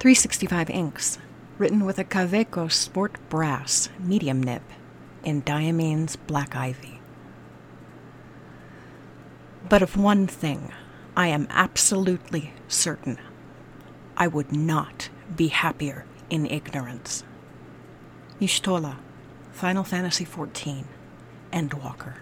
365 inks, written with a Kaweco Sport Brass medium nib in Diamine's Black Ivy. But of one thing I am absolutely certain I would not be happier in ignorance. Y'shtola, Final Fantasy XIV, Endwalker.